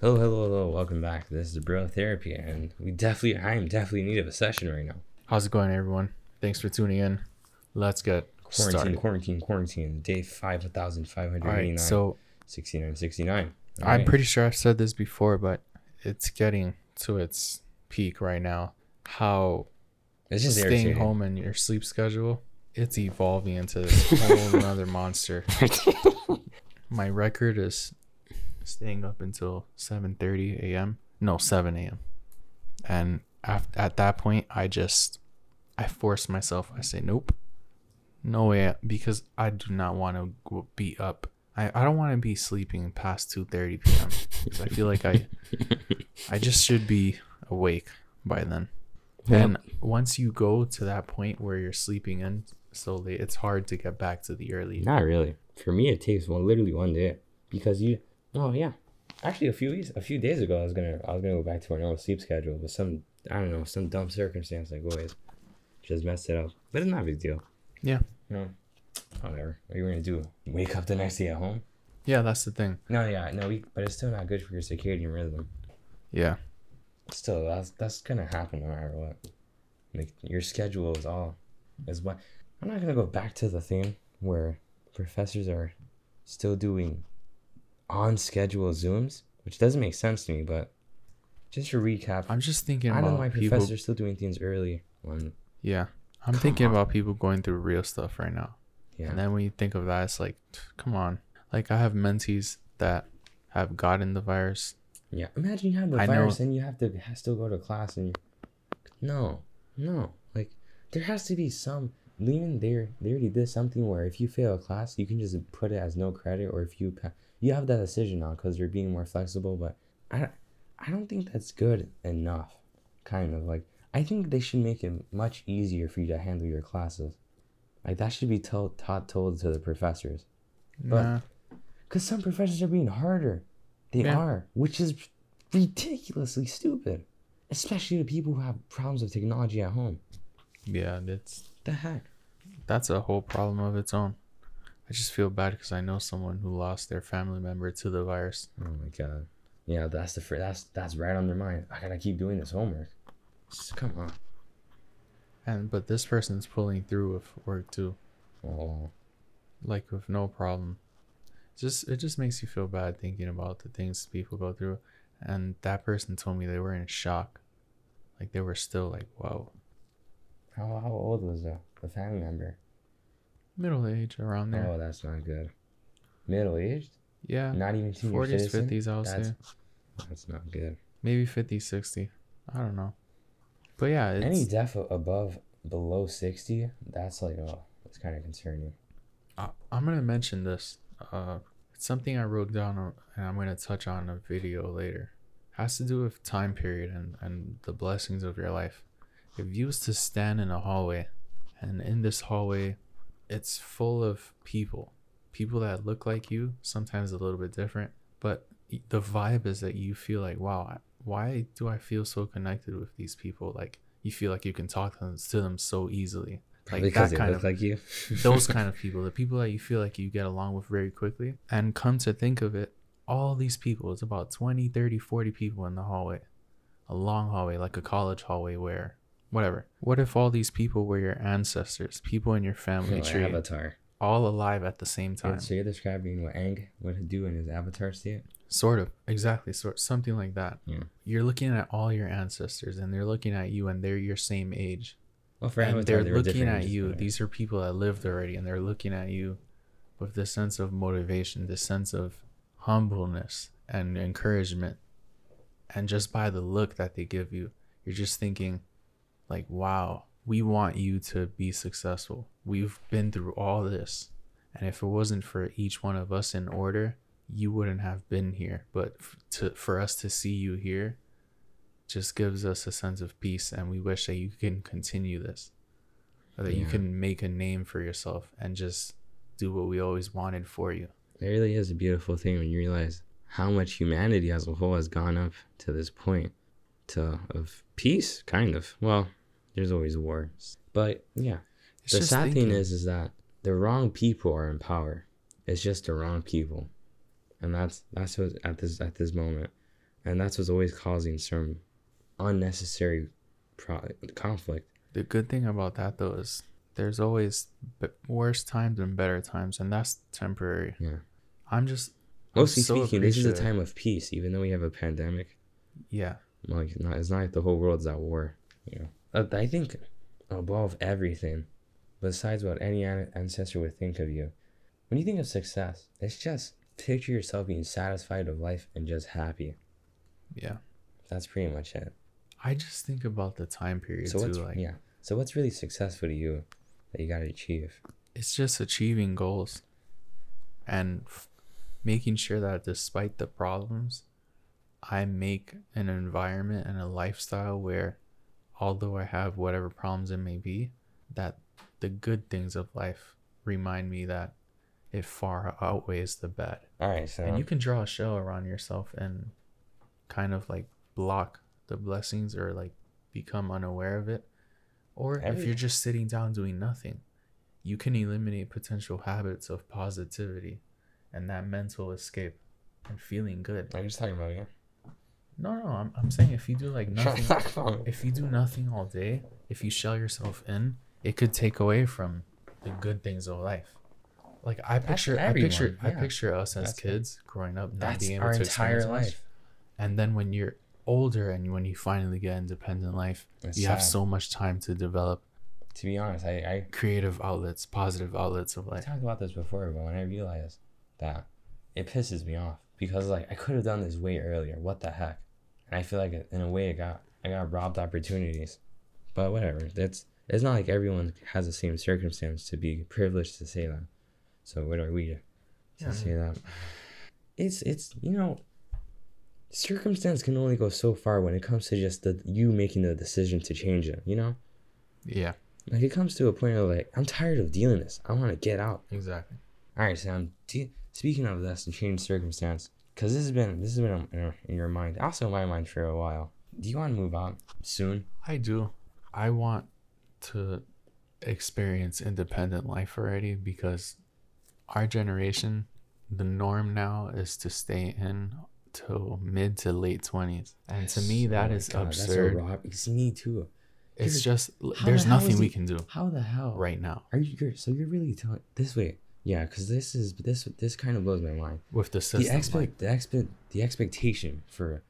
Hello, hello, hello. Welcome back. This is Bro Therapy, and we definitely, I am definitely in need of a session right now. How's it going, everyone? Thanks for tuning in. Let's get Quarantine, started. quarantine, quarantine. Day five thousand five hundred All eighty right, so 69, 69. All I'm right. pretty sure I've said this before, but it's getting to its peak right now. How It's just staying irritating. home and your sleep schedule, it's evolving into this whole another monster. My record is staying up until 7:30 a.m. No, 7 a.m. And af- at that point, I just I force myself. I say nope, no way, because I do not want to be up. I, I don't want to be sleeping past 2:30 p.m. 'cause I feel like I I just should be awake by then. And once you go to that point where you're sleeping in so late, it's hard to get back to the early. Not really. For me, it takes one literally one day because you. Oh yeah, actually, a few weeks, a few days ago, I was gonna, I was gonna go back to our normal sleep schedule, but some, I don't know, some dumb circumstance like always, just messed it up. But it's not a big deal. Yeah. You No. Whatever. What are you gonna do? Wake up the next day at home? Yeah, that's the thing. No, yeah, no, we, but it's still not good for your circadian rhythm. Yeah. Still, that's that's gonna happen no matter what. Like your schedule is all is what. I'm not gonna go back to the thing where professors are still doing on schedule zooms, which doesn't make sense to me. But just to recap, I'm just thinking I don't know about why people. professors are still doing things early. When Yeah. I'm Come thinking on. about people going through real stuff right now. yeah, And then when you think of that, it's like, come on. Like I have mentees that have gotten the virus. yeah. Imagine you have the I know- virus and you have to still go to class and you, no, no. Like there has to be some. Even there, they already did something where if you fail a class, you can just put it as no credit, or if you pa- you have that decision now because you're being more flexible. But I, I don't think that's good enough. Kind of like I think they should make it much easier for you to handle your classes. Like that should be told taught told to the professors. But- Nah. Cause some professors are being harder. They Yeah. are, which is ridiculously stupid. Especially the people who have problems with technology at home. Yeah, that's The heck? that's a whole problem of its own. I just feel bad because I know someone who lost their family member to the virus. Oh my god. Yeah, that's the fir- that's that's right on their mind. I gotta keep doing this homework. Just- come on. And but this person's pulling through with work too. Oh, like with no problem. Just it just makes you feel bad thinking about the things people go through. And that person told me they were in shock. Like they were still like, whoa. How how old was the the family member? Middle age around there. Oh, that's not good. Middle aged? yeah. Not even senior Forties, citizen? fifties, I would That's say. that's not good. Maybe 50, 60. I don't know. But yeah, it's Any death above below sixty, that's like oh, that's kind of concerning. I, I'm gonna mention this. Uh, it's something I wrote down, and I'm gonna touch on a video later. has to do with time period and and the blessings of your life. If you was to stand in a hallway, and in this hallway, it's full of people, people that look like you, sometimes a little bit different, but the vibe is that you feel like, wow, why do I feel so connected with these people? Like you feel like you can talk to them, to them so easily. Like because that they kind look of like you. those kind of people, the people that you feel like you get along with very quickly. And come to think of it, all these people, it's about 20, 30, 40 people in the hallway. A long hallway, like a college hallway where whatever. What if all these people were your ancestors, people in your family tree, Avatar. all alive at the same time? So you're describing what Aang would do in his Avatar state? Sort of, exactly, sort something like that. Yeah. You're looking at all your ancestors and they're looking at you and they're your same age. Well, for and Avatar, they're they looking at you. but- These are people that lived already, and they're looking at you with this sense of motivation, this sense of humbleness and encouragement. And just by the look that they give you, you're just thinking, like, wow, we want you to be successful. We've been through all this. And if it wasn't for each one of us in order, you wouldn't have been here. But to for us to see you here just gives us a sense of peace and we wish that you can continue this or that you can make a name for yourself and just do what we always wanted for you It really is a beautiful thing when you realize how much humanity as a whole has gone up to this point to of peace, kind of. Well, there's always war, but yeah. it's the sad thing is, is that the wrong people are in power. It's just the wrong people, and that's that's what at this at this moment. and that's what's always causing some unnecessary pro- conflict. The good thing about that though is there's always b- worse times and better times, and that's temporary. Yeah. I'm just I'm Mostly so speaking, this is a time of peace, even though we have a pandemic. Yeah, Like, not, it's not like the whole world's at war. Uh, Uh, I think above everything, besides what any ancestor would think of you, when you think of success, it's just picture yourself being satisfied with life and just happy. yeah. That's pretty much it. I just think about the time period So too. what's Like yeah? So what's really successful to you that you got to achieve? it's just achieving goals and f- making sure that despite the problems, I make an environment and a lifestyle where, although I have whatever problems it may be, that the good things of life remind me that it far outweighs the bad. All right, so and you can draw a shell around yourself and kind of like block the blessings or like become unaware of it or if you're just sitting down doing nothing you can eliminate potential habits of positivity and that mental escape and feeling good I'm just talking about you. No no i'm, I'm saying if you do like nothing if you do nothing all day if you shell yourself in it could take away from the good things of life like i picture i picture everyone, i picture us as That's kids growing up not That's being able our to entire much. life. and then when you're older and when you finally get independent life It's you have so much time to develop To be honest, I, I creative outlets positive outlets of I talked about this before, but when I realized that, it pisses me off because like I could have done this way earlier. What the heck? And I feel like in a way, I got I got robbed opportunities. But whatever. That's it's not like everyone has the same circumstance to be privileged to say that. So what are we to Yeah. say that? It's it's you know. Circumstance can only go so far when it comes to just the you making the decision to change it. You know, yeah like it comes to a point of like I'm tired of dealing this. I want to get out. exactly All right, Sam. Do you, speaking of this and change circumstance, because this has been this has been in, your- in your mind, also in my mind for a while. Do you want to move on soon? i do i want to experience independent life already because our generation the norm now is to stay in till mid to late 20s and to me that Oh is God, that's a absurd rob- It's me too. it's just there's the nothing we it- can do How the hell? right now Are you you're, so you're really telling this way? Yeah, because this is this this kind of blows my mind. with the system, The expect like, the expect the expectation for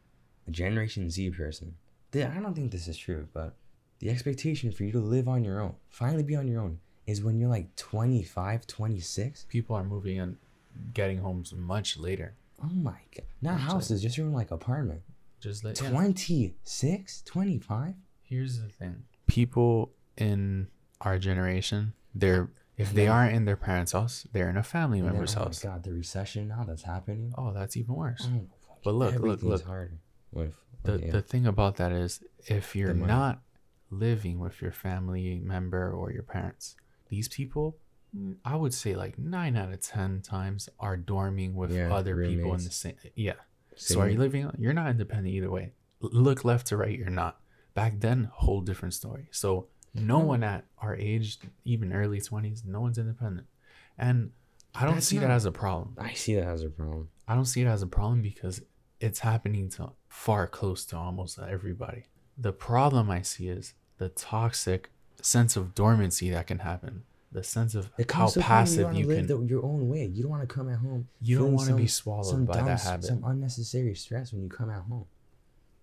a Generation Z person. the- I don't think this is true, but the expectation for you to live on your own, finally be on your own, is when you're like 25, 26. people are moving and getting homes much later Oh my god. Not houses, just your own like apartment. just like yeah. 26, 25? Here's the thing. People in our generation, they're if they aren't in their parents' house, they're in a family then, member's oh house. my god, the recession now that's happening. Oh, that's even worse. Oh, But look, look, look. harder. With The yeah. the thing about that is if you're not living with your family member or your parents, these people mm, I would say like nine out of ten times are dorming with Yeah, other people in the same yeah. Same So are you living? You're not independent either way. Look left to right, you're not. Back then, whole different story. So no No. one at our age, even early twenties, no one's independent, and I don't That's see that as a problem. I see that as a problem. I don't see it as a problem because it's happening to far close to almost everybody. The problem I see is the toxic sense of dormancy that can happen. The sense of It how comes to a point where passive you live can. the, your own way. You don't want to come at home. You don't feeling want to be some- swallowed some by that habit. Some unnecessary stress when you come at home.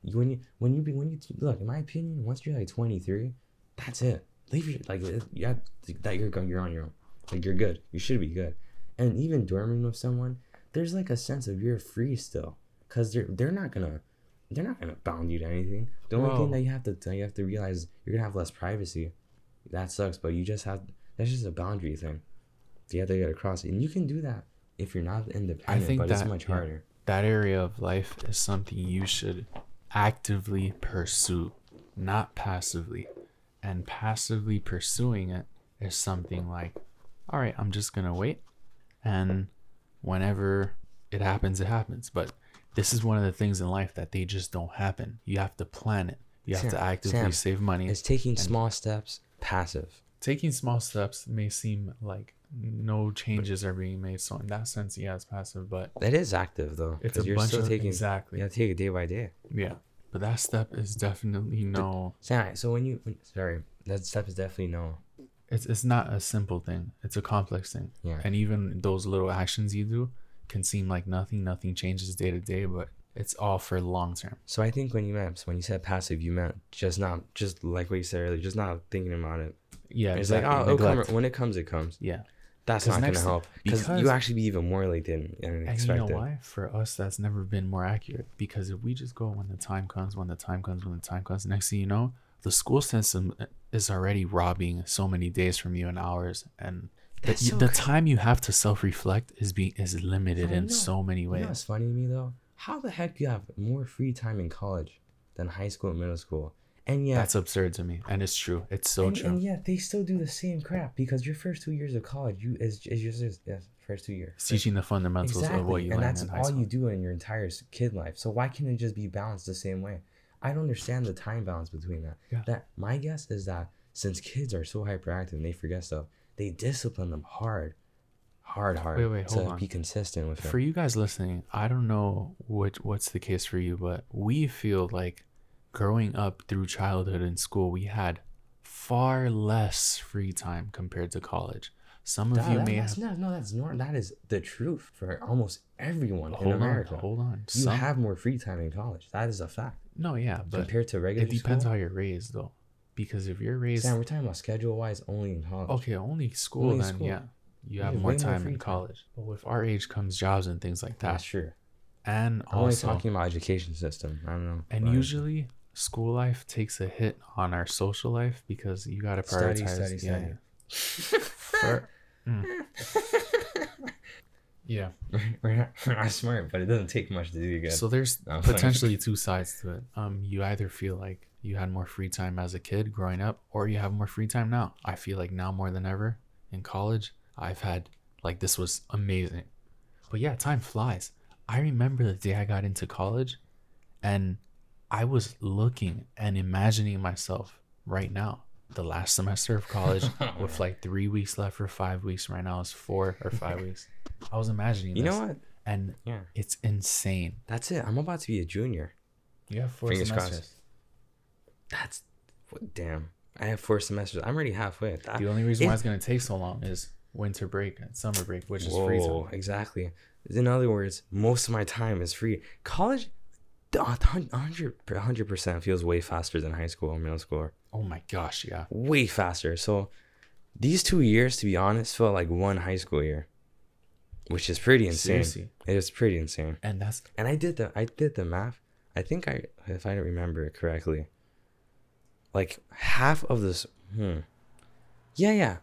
You, when you when you be when you look, in my opinion, once you're like 23, that's it. Leave your like it- you have that you're going you're on your own. Like you're good. You should be good. And even dorming with someone, there's like a sense of you're free still, cause they're they're not gonna they're not gonna bound you to anything. The only Bro. thing that you have to you have to realize you're gonna have less privacy. That sucks, but you just have that's just a boundary thing. You have to get across, and you can do that if you're not independent. I think but it's that- much harder. that area of life is something you should actively pursue, not passively. And passively pursuing it is something like, all right, I'm just going to wait. And whenever it happens, it happens. But this is one of the things in life that they just don't happen. You have to plan it, you have Sam, to actively Sam, save money. It's taking small steps, passive. Taking small steps may seem like no changes are being made. So in that sense, yeah, it's passive, but That is active though, it's a you're bunch still of taking. exactly. Yeah, take it day by day. Yeah, but that step is definitely no. So, so when you, when, sorry, that step is definitely no. It's it's not a simple thing. It's a complex thing. Yeah. And even those little actions you do can seem like nothing. Nothing changes day to day, but it's all for long term. So I think when you meant when you said passive, you meant just not just like what you said earlier, just not thinking about it. Yeah, It's exactly. like oh, come, when it comes, it comes. yeah. That's not gonna help because you actually be even more late than than And expected. you know why? For us, that's never been more accurate. Because if we just go when the time comes, when the time comes, when the time comes, next thing you know, the school system is already robbing so many days from you and hours, and the, so the time you have to self reflect is being is limited in know. so many ways. You know what's funny to me though? How the heck do you have more free time in college than high school and middle school? And yet, That's absurd to me, and it's true. It's so and, true. and yet they still do the same crap because your first two years of college, you is is just is, yes, first two years. It's teaching the fundamentals exactly, of what you and learn that's in high all school. you do in your entire kid life. So why can't it just be balanced the same way? I don't understand the time balance between that. Yeah. That my guess is that since kids are so hyperactive and they forget stuff, they discipline them hard, hard, hard Wait, wait, to hold on. be consistent with it. For you guys listening, I don't know what what's the case for you, but we feel like growing up through childhood and school, we had far less free time compared to college. Some of you that- may have. not, no, that's not. That is the truth for almost everyone in Hold on, America. hold on. You Some, have more free time in college. That is a fact no, yeah, but compared to regular it depends school. how you're raised, though. Because if you're raised, Sam, we're talking about schedule wise only in college. okay, only school, Only then school. yeah, you You have more time in time. college. But with our age comes jobs and things like that, that's true. and I'm only also talking about education system. I don't know. And usually, school life takes a hit on our social life because you gotta prioritize. study, yeah, study. For- mm. yeah. we're not, we're not smart, but it doesn't take much to do good. So there's No, I'm playing. potentially two sides to it. Um, you either feel like you had more free time as a kid growing up, or you have more free time now. I feel like now more than ever in college, I've had like this was amazing. But yeah, time flies. I remember the day I got into college, and I was looking and imagining myself right now, the last semester of college, oh, with like three weeks left or five weeks. Right now it's four or five weeks. I was imagining. you this, know what? And Yeah, it's insane. that's it. I'm about to be a junior. You have four Fingers semesters. crossed. That's what, damn. I have four semesters. I'm already halfway. That, The only reason why it's gonna take so long is winter break and summer break, which is free time. exactly. In other words, most of my time is free. College, the 100 percent feels way faster than high school or middle school. Oh my gosh, yeah. Way faster. So these two years, to be honest, felt like one high school year, which is pretty insane. Seriously. It is pretty insane. And that's And I did the I did the math. I think I if I remember it correctly. Like half of this hmm. Yeah, yeah.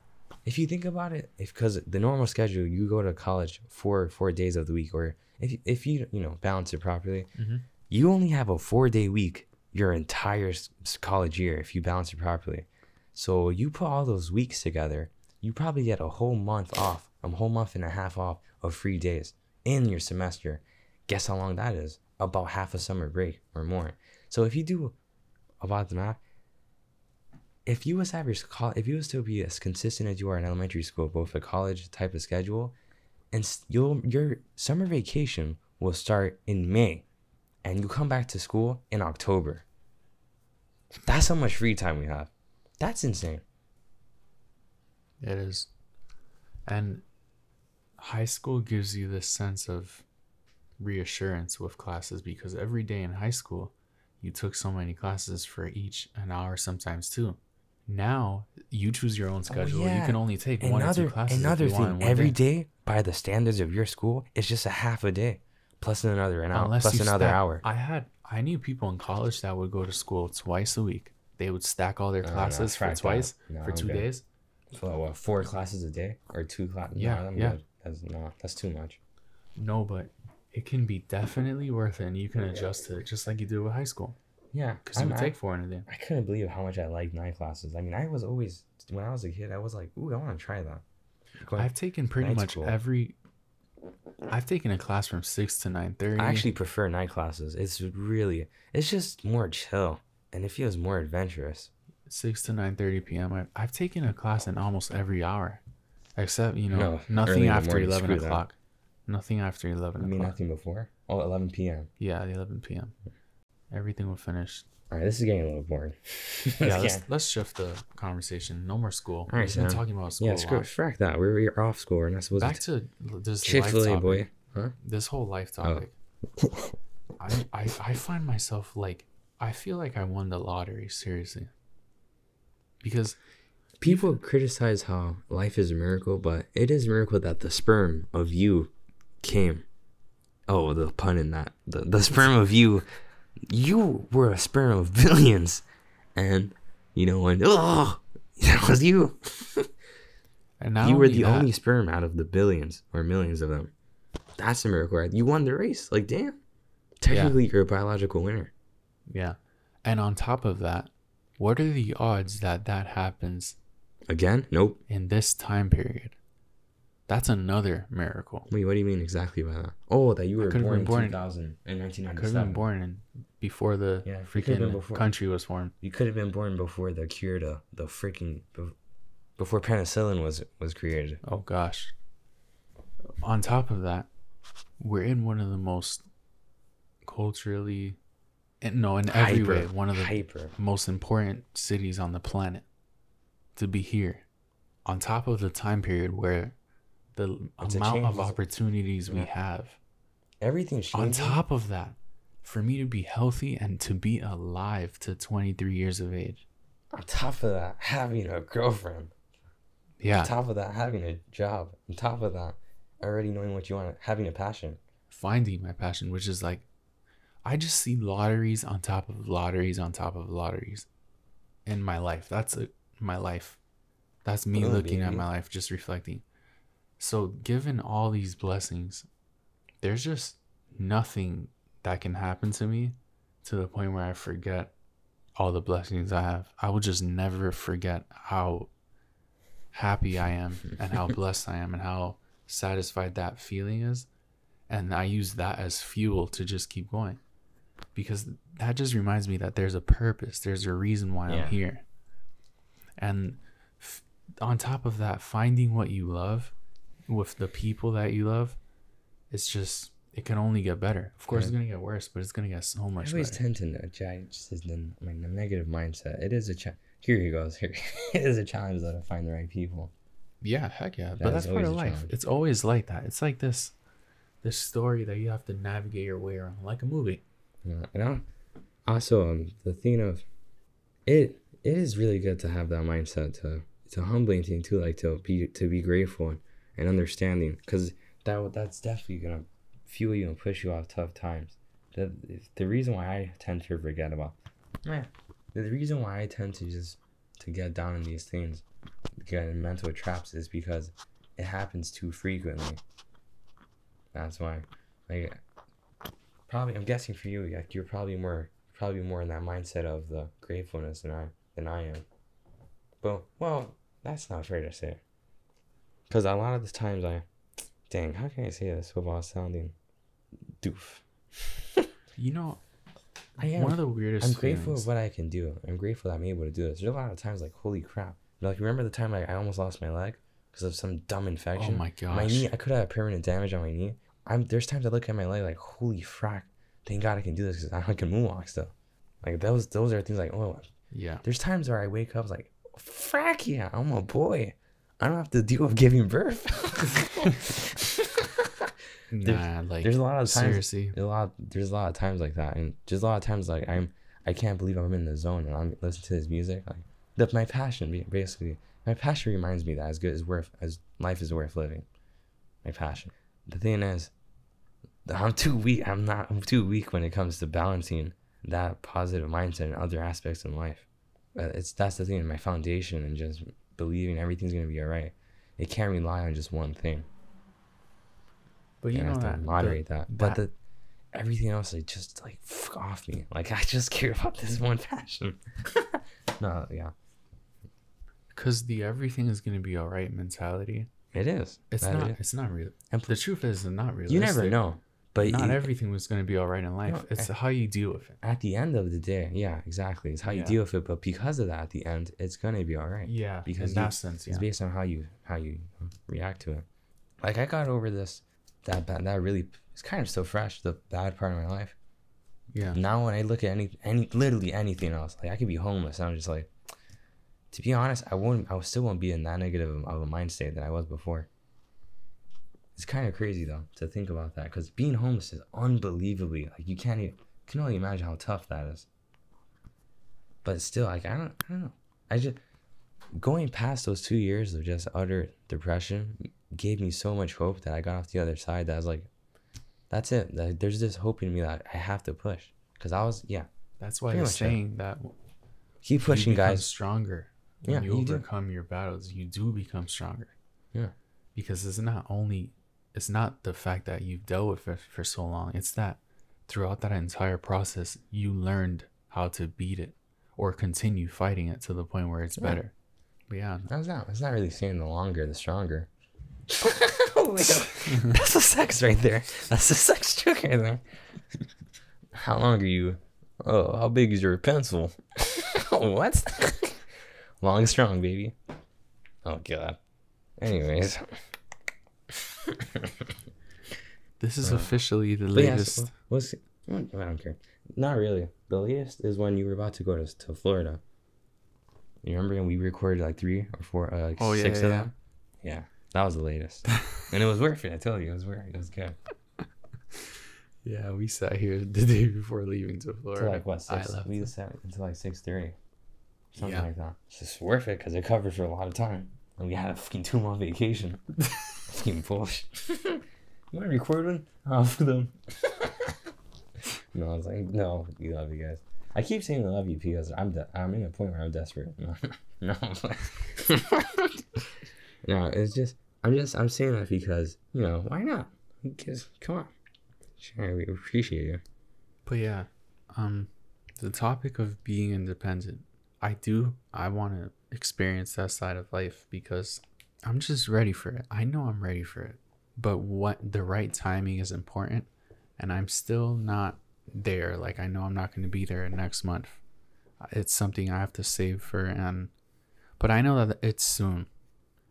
If you think about it, if because the normal schedule you go to college four four days of the week, or if if you you know balance it properly, Mhm. You only have a four day week your entire college year if you balance it properly. So you put all those weeks together, you probably get a whole month off, a whole month and a half off of free days in your semester. Guess how long that is? About half a summer break or more. So if you do about the math, if you was have your if you was to be as consistent as you are in elementary school, both a college type of schedule, and you'll your summer vacation will start in May, and you come back to school in October. That's how much free time we have. That's insane. it is. And high school gives you this sense of reassurance with classes because every day in high school you took so many classes for each an hour sometimes two. Now you choose your own oh, schedule. You Oh, yeah. can only take one or two classes. another you thing, every day. day by the standards of your school, it's just a half a day, plus another an hour, Unless plus you another stack- hour. I had I knew people in college that would go to school twice a week. They would stack all their No, no, classes for frack that. twice No, for I'm two good. days. So what, four classes a day or two classes? Yeah, no, I'm yeah. good. That's not. that's too much. No, but it can be definitely worth it, and you can adjust to it just like you do with high school. Yeah, Because you I'm- would I- take four in a day. I couldn't believe how much I liked night classes. I mean, I was always when I was a kid, I was like, "Ooh, I want to try that." Going- I've taken pretty night much school. every. I've taken a class from six to nine thirty. I actually prefer night classes. It's really, it's just more chill and it feels more adventurous. six to nine thirty p.m. I, I've taken a class in almost every hour, Except you know No, nothing after morning, eleven screw that. o'clock. Nothing after eleven I mean, o'clock. nothing before. Oh, 11 p.m. Yeah, the eleven p.m. Everything will finish. All right, this is getting a little boring. Yeah, let's, Yeah. let's shift the conversation. No more school. All right, We've been talking about school. Yeah, screw lot. frack that. We're, we're off school. We're not supposed Back to. to this life Fil A, topic. boy. Huh? This whole life Oh. topic. I, I I find myself like I feel like I won the lottery seriously. Because People criticize how life is a miracle, but it is a miracle that the sperm of you came. Oh, the pun in that. The, the sperm of you, you were a sperm of billions. And, you know, when, oh, that was you. and now you were the that, only sperm out of the billions or millions of them. That's a miracle, right? You won the race. Like, damn. Technically, you're a biological winner. Yeah. And on top of that, what are the odds that that happens Again? Nope. in this time period? That's another miracle. Wait, what do you mean exactly by that? Oh, that you were born, been born in in- 2000 in I could have been born in before the Yeah, you could've been freaking before. country was formed. You could have been born before the cure to the freaking before penicillin was was created. Oh gosh. On top of that, we're in one of the most culturally and no, in every way, one of the hyper. most important cities on the planet to be here. On top of the time period where the It's amount of opportunities we Yeah. have. Everything's On top of that, for me to be healthy and to be alive to 23 years of age. on top of that, having a girlfriend. Yeah. On top of that, having a job. On top of that, already knowing what you want, having a passion. finding my passion, which is like, I just see lotteries on top of lotteries on top of lotteries in my life. That's a, my life. That's me Boom, looking at my life, just reflecting. So, given all these blessings, there's just nothing that can happen to me to the point where I forget all the blessings I have. I will just never forget how happy I am and how blessed I am and how satisfied that feeling is. And I use that as fuel to just keep going because that just reminds me that there's a purpose, there's a reason why Yeah. I'm here. And f- on top of that, finding what you love with the people that you love, it's just, it can only get better. Of course, Yeah. it's to get worse, but it's to get so I much always better. tend to Jai, just as in my negative mindset. It is a cha- Here he goes. Here, it is a challenge though to find the right people. Yeah, heck yeah. That but that's part of life. challenge. It's always like that. It's like this this story that you have to navigate your way around, like a movie. Yeah, and I, also, um, the thing of it, it is really good to have that mindset. To it's a humbling thing too, like to be to be grateful and, and understanding, because that that's definitely gonna fuel you and push you out of tough times. The the reason why I tend to forget about, yeah, the reason why I tend to just to get down in these things, get in mental traps, is because it happens too frequently. That's why, like probably I'm guessing for you, like you're probably more probably more in that mindset of the gratefulness than I than I am. But well, that's not fair to say. Cause a lot of the times I, dang, how can I say this without sounding doof? You know, I am. one of the weirdest I'm grateful of what I can do. I'm grateful that I'm able to do this. There's a lot of times like, holy crap! Like remember the time like, I almost lost my leg because of some dumb infection. Oh my gosh. My knee, I could have permanent damage on my knee. I'm there's times I look at my leg like, holy frack! Thank God I can do this because I can moonwalk still. Like those those are things like, oh, Yeah. there's times where I wake up like, frack yeah, I'm a boy. I don't have to deal with giving birth. There's- Nah, like there's a lot of times seriously. there's a lot there's a lot of times like that and just a lot of times like i'm i can't believe i'm in the zone and i'm listening to his music like that my passion basically my passion reminds me that as good as worth as life is worth living my passion the thing is i'm too weak i'm not i'm too weak when it comes to balancing that positive mindset and other aspects in life Uh, it's that's the thing my foundation and just believing everything's gonna be all right it can't rely on just one thing But you and I know have to that the- moderate that. But the everything else, like just like fuck off me. Like I just care about this one passion. no, yeah, because the everything is gonna be all right mentality. it is. It's That not. is. It's not real. And The truth is, it's not real. You never know. But not it- everything was going to be all right in life. No, it's I- how you deal with it. at the end of the day, yeah, exactly. It's how you Yeah. deal with it. But because of that, at the end, it's gonna be all right. Yeah, because in you- that sense, yeah. It's based on how you how you um, react to it. Like I got over this that bad that really it's kind of so fresh the bad part of my life. yeah. Now when I look at any any literally anything else, like I could be homeless, and I'm just like, to be honest, I won't I still won't be in that negative of a mind state that I was before. It's kind of crazy though to think about that because being homeless is unbelievably like you can't even can only imagine how tough that is. But still, like I don't I don't know. I just going past those two years of just utter depression gave me so much hope that I got off the other side. That I was like, that's it. Like, there's this hope in me that I have to push because I was yeah That's why Pretty I'm much, yeah. saying that keep pushing guys. stronger. When Yeah, you, you do. overcome your battles, you do become stronger. Yeah. Because it's not only it's not the fact that you've dealt with it for so long. It's that throughout that entire process, you learned how to beat it or continue fighting it to the point where it's Yeah. better. But yeah, That's not. It's not really saying the longer, the stronger. Oh my god, That's a sex right there. That's a sex joke right there. How long are you? Oh, how big is your pencil? what? Long and strong, baby. Oh god. Anyways, this is Uh, officially the latest. what's? I don't care. Not really. The latest is when you were about to go to to Florida. You remember when we recorded like three or four, uh, like Oh, yeah, six of yeah. them? Yeah, that was the latest, and it was worth it. I tell you, it was worth it. It was good. Yeah, we sat here the day before leaving to Florida. To like what six? I left. We sat until like six thirty, something Yeah. like that. It's just worth it because it covers for a lot of time, and we had a fucking two month vacation. Fucking bullshit. you want to record one? Oh, for them. no, I was like, no, we love you guys. I keep saying I love you because I'm de- I'm in a point where I'm desperate. No, no, no, it's just I'm just I'm saying that because you know why not? Because come on, sure, we appreciate you. But yeah, um, the topic of being independent, I do. I want to experience that side of life because I'm just ready for it. I know I'm ready for it, but what the right timing is important, and I'm still not there. Like I know I'm not going to be there next month. It's something I have to save for, and but I know that it's soon,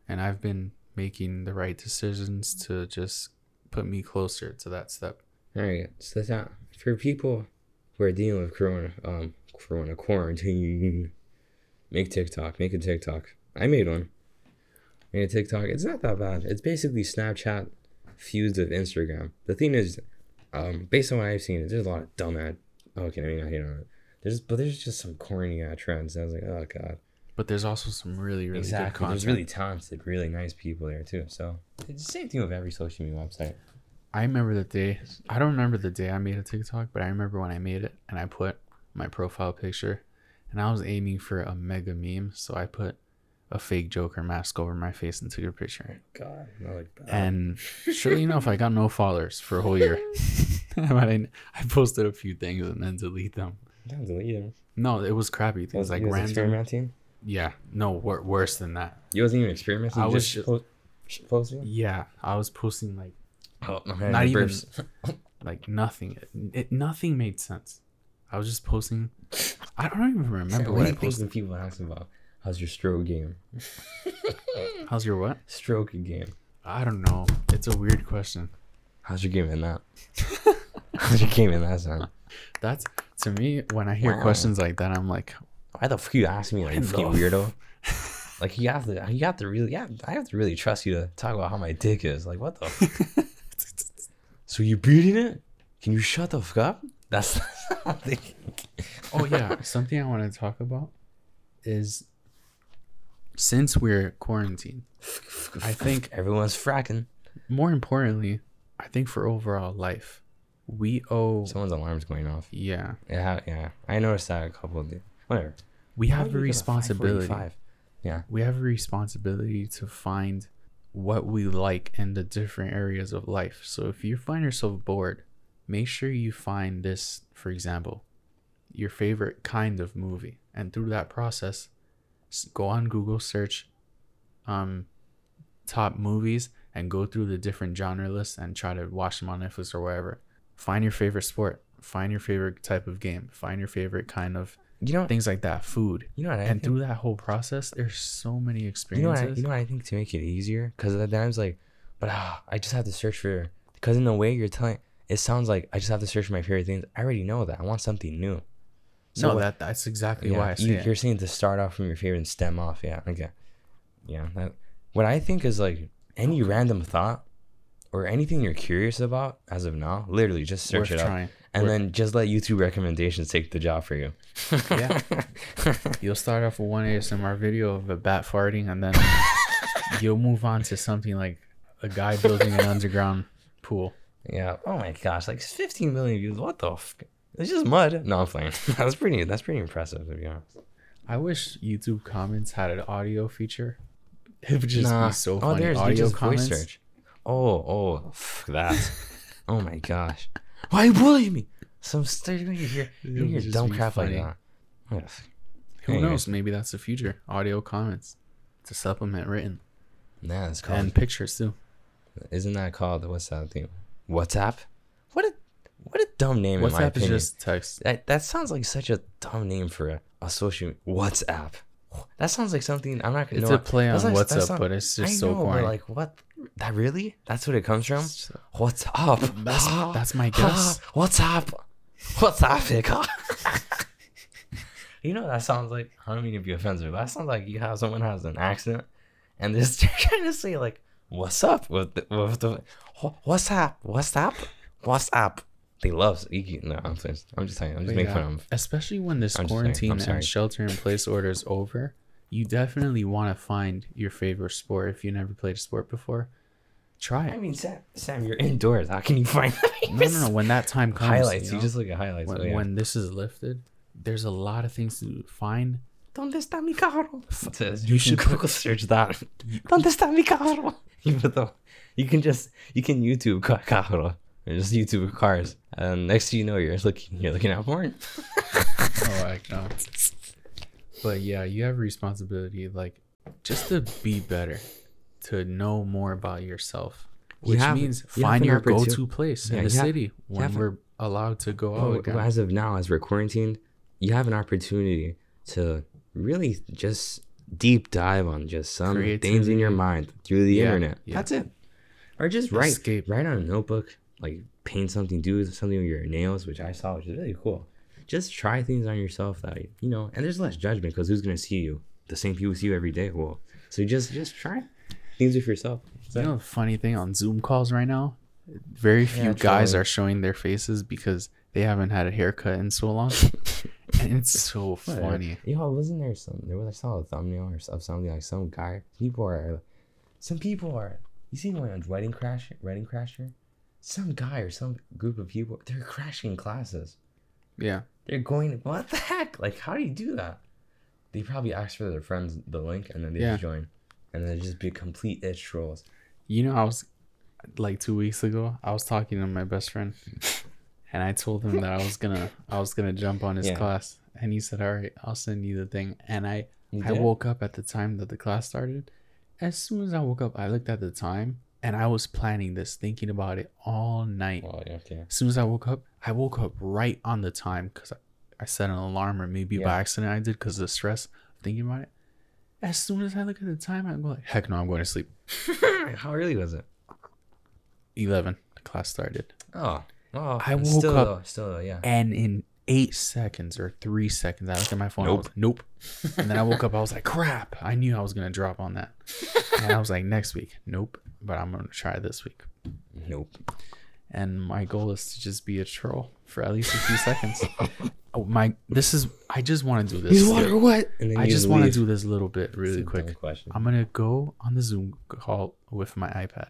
and I've been making the right decisions to just put me closer to that step. All right, so that's for people who are dealing with corona, um, corona quarantine. Make TikTok. Make a TikTok. I made one. Made a TikTok. It's not that bad. It's basically Snapchat fused with Instagram. The thing is, um, based on what I've seen, there's a lot of dumb ad. Okay, I mean, I hate on it. There's, but there's just some corny ad trends. I was like, oh god. But there's also some really, really good exactly. content. There's really talented, really nice people there too. So it's the same thing with every social media website. I remember the day. I don't remember the day I made a TikTok, but I remember when I made it and I put my profile picture, and I was aiming for a mega meme, so I put a fake Joker mask over my face and took a picture. God, not like that. And surely enough, I got no followers for a whole year. but I, I posted a few things and then delete them. Don't delete them. No, it was crappy things Was, like random. experimenting. Yeah, no, wor- worse than that. You wasn't even experimenting. I was just po- posting. Yeah, I was posting like Oh, Not even- like nothing. It, nothing made sense. I was just posting. I don't even remember what what I posted. people ask about how's your stroke game? How's your what? Stroke game. I don't know. It's a weird question. How's your game in that? how's your game in that son? That's to me when I hear Wow. questions like that, I'm like, Why the fuck you ask me like Why fucking weirdo? Like you have to, you have to really, yeah, I have to really trust you to talk about how my dick is. Like what the? so you beating it? Can you shut the fuck up? That's, that's not the- oh yeah. Something I want to talk about is since we're quarantined. I think everyone's fracking. more importantly, I think for overall life, we owe. Someone's alarm's going off. Yeah, Yeah, yeah. I noticed that a couple of days. Whatever. we How have a responsibility. 545? Yeah. we have a responsibility to find what we like in the different areas of life. So if you find yourself bored, make sure you find this, for example, your favorite kind of movie. And through that process, go on Google, search um top movies and go through the different genre lists and try to watch them on Netflix or wherever. Find your favorite sport. Find your favorite type of game. Find your favorite kind of You know, things like that. Food. you know what I and think? through that whole process, there's so many You know experiences. what I, you know what I think to make it easier? Because at times like, but ah, I just have to search for. Because in the way you're telling, it sounds like I just have to search for my favorite things. I already know that. I want something new. No, what- that that's exactly yeah, why I you, it. you're saying to start off from your favorite and stem off. Yeah. Okay. Yeah. That, what I think is like any random thought or anything you're curious about as of now, literally just search Worth it up and Worth- then just let YouTube recommendations take the job for you. Yeah. You'll start off with one ASMR video of a bat farting, and then you'll move on to something like a guy building an underground pool. Yeah. Oh my gosh, like 15 million views. What the? F- it's just mud. No, I'm playing. that's pretty. That's pretty impressive to be honest. I wish YouTube comments had an audio feature. It would just Nah. be so oh, funny. oh, there's audio comments. voice search. Oh, oh, that. oh my gosh. Why are you bullying me? Some stupid you hear, you hear dumb crap funny. like that. Yes. Who knows? Maybe that's the future. Audio comments to supplement written Nah, it's called. and pictures too. isn't that called what's that thing? WhatsApp. What a dumb name in my WhatsApp is opinion. just text. That that sounds like such a dumb name for a, a social WhatsApp. That sounds like something I'm not gonna It's know. a play on like- what's that sound- but it's I just so know, but corny. like what? That really? That's what it comes from. What's up? That's that's my guess. What's up? What's up, you know that sounds like. I don't mean to be offensive, but that sounds like you have someone has an accident, and they're just trying to say like, "What's up?" with the, with the "What's up? What's up? What's up?" They love. You, no, I'm just, I'm just saying. I'm just But making yeah, fun of. Them. especially when this I'm quarantine and shelter in place order is over, you definitely want to find your favorite sport if you never played a sport before. Try it. I mean, Sam, Sam, you're indoors. How can you find No, no, no. When that time comes, highlights? you, You, just look at highlights. when, oh, yeah. when this is lifted, there's a lot of things to find. ¿Dónde está mi carro? Says, You you should Google search that. ¿Dónde está mi carro? Though you can just you can YouTube ca- carro just YouTube cars, and next thing you know, you're looking you're looking at porn. Oh, I know. But yeah, you have a responsibility, like, just to be better, to know more about yourself, You which have- means you find your go-to place Yeah, in the have- city when we're allowed to go oh, out Oh, again. as of now, as we're quarantined, you have an opportunity to really just deep dive on just some things in your mind through the Yeah, internet. yeah. That's it. Or just write Escape. write on a notebook, like paint something, do something with your nails, which I saw, which is really cool. Just try things on yourself that you know, and there's less judgment because who's gonna see you? The same people see you every day. Well, so just just try things with yourself. You know funny thing on Zoom calls right now? Very few Yeah, guys are showing their faces because they haven't had a haircut in so long. and it's so funny. Yo, wasn't there some? There was I saw a thumbnail or of something like some guy. People are, some people are. You see one on Wedding Crasher, Wedding Crasher, some guy or some group of people. They're crashing classes. Yeah. They're going. What the heck? Like, how do you do that? They probably ask for their friends the link and then they Yeah. just join, and then just be complete itch trolls. You know, I was like two weeks ago, I was talking to my best friend and I told him that I was gonna I was gonna jump on his Yeah. class. And he said, All right, I'll send you the thing. And I I woke up at the time that the class started. As soon as I woke up, I looked at the time and I was planning this, thinking about it all night. Yeah, okay. As soon as I woke up, I woke up right on the time because I, I set an alarm or maybe by accident I did because of the stress of thinking about it. As soon as I look at the time, I'm like, heck no, I'm going to sleep. how early was it? 11, the class started. Oh, oh. I woke still, up- Though, still, yeah. And in eight seconds or three seconds, I looked at my phone. Like, nope. And then I woke up. I was like, crap. I knew I was going to drop on that. And I was like, next week. Nope. But I'm going to try this week. Nope. and my goal is to just be a troll for at least a few seconds. Oh my! This is I just want to do this. Is water wet? And I just want to do this little bit really It's a dumb quick. I'm gonna go on the Zoom call with my iPad.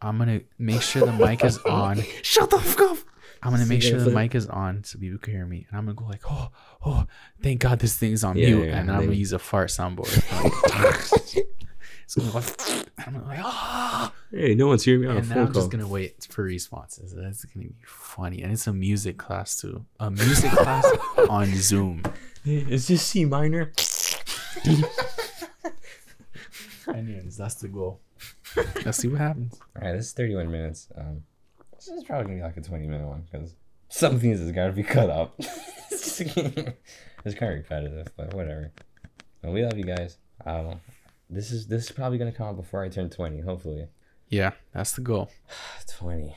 I'm gonna make sure the mic is on. Shut the fuck up. I'm gonna make sure the mic is on so people can hear me, and I'm gonna go like, oh, oh, thank God this thing's on Yeah, mute, yeah, and and I'm gonna use a fart soundboard. it's gonna go, and I'm like, ah. Hey, no one's hearing me on a and then phone I'm call. just gonna wait for responses. That's gonna be funny, and it's a music class too. A music class on Zoom. Is this C minor? Anyways, that's the goal. Let's see what happens. All right, this is 31 minutes. Um, This is probably gonna be like a 20 minute one because some things has got to be cut up. it's kind of repetitive, but whatever. But we love you guys. Um, this is this is probably gonna come out before I turn 20. Hopefully, Yeah, that's the goal. 20.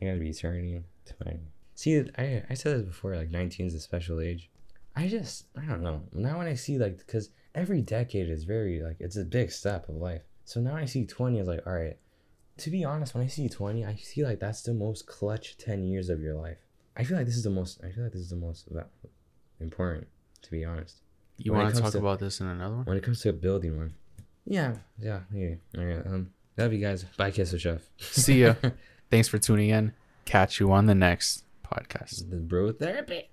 I gotta be turning 20. See, I I said this before. Like 19 is a special age. I just I don't know. Now when I see like because every decade is very like it's a big step of life. So now I see 20 is like all right. To be honest, when I see 20, I see like that's the most clutch 10 years of your life. I feel like this is the most. I feel like this is the most important. To be honest, You want to talk to- about this in another one? when it comes to building one. Yeah, yeah, yeah. All right. Um, love you guys. Bye, kiss the chef. See ya. Thanks for tuning in. Catch you on the next podcast. the bro therapy.